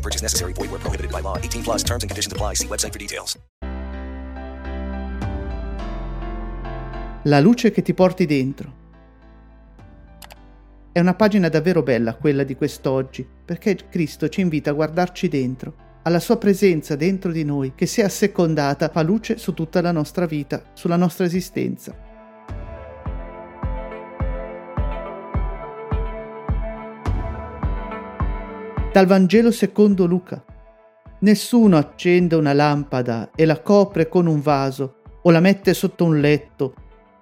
No purchase necessary. Void where prohibited by law. 18 plus terms and conditions apply. See website for details. La luce che ti porti dentro. È una pagina davvero bella quella di quest'oggi, perché Cristo ci invita a guardarci dentro, alla sua presenza dentro di noi, che se assecondata fa luce su tutta la nostra vita, sulla nostra esistenza. Dal Vangelo secondo Luca. Nessuno accende una lampada e la copre con un vaso o la mette sotto un letto,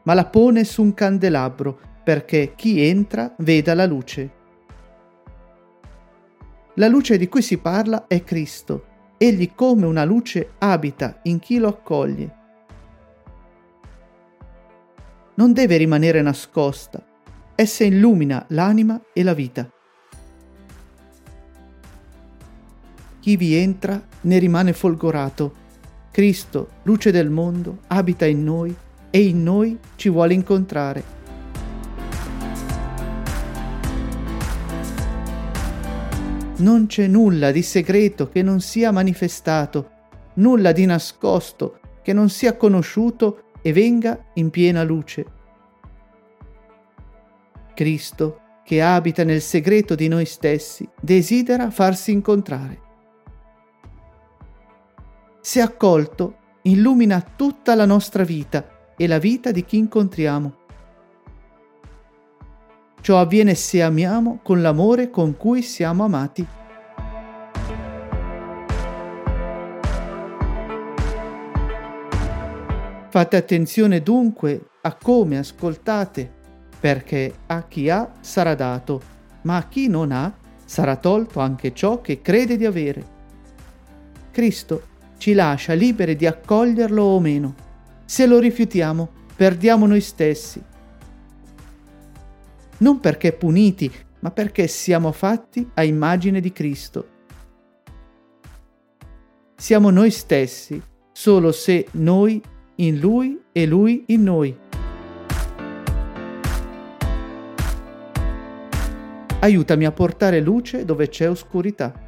ma la pone su un candelabro perché chi entra veda la luce. La luce di cui si parla è Cristo. Egli come una luce abita in chi lo accoglie. Non deve rimanere nascosta. Essa illumina l'anima e la vita. Chi vi entra ne rimane folgorato. Cristo, luce del mondo, abita in noi e in noi ci vuole incontrare. Non c'è nulla di segreto che non sia manifestato, nulla di nascosto che non sia conosciuto e venga in piena luce. Cristo, che abita nel segreto di noi stessi, desidera farsi incontrare. Se accolto, illumina tutta la nostra vita e la vita di chi incontriamo. Ciò avviene se amiamo con l'amore con cui siamo amati. Fate attenzione dunque a come ascoltate, perché a chi ha sarà dato, ma a chi non ha sarà tolto anche ciò che crede di avere. Cristo ci lascia liberi di accoglierlo o meno. Se lo rifiutiamo, perdiamo noi stessi. Non perché puniti, ma perché siamo fatti a immagine di Cristo. Siamo noi stessi, solo se noi in Lui e Lui in noi. Aiutami a portare luce dove c'è oscurità.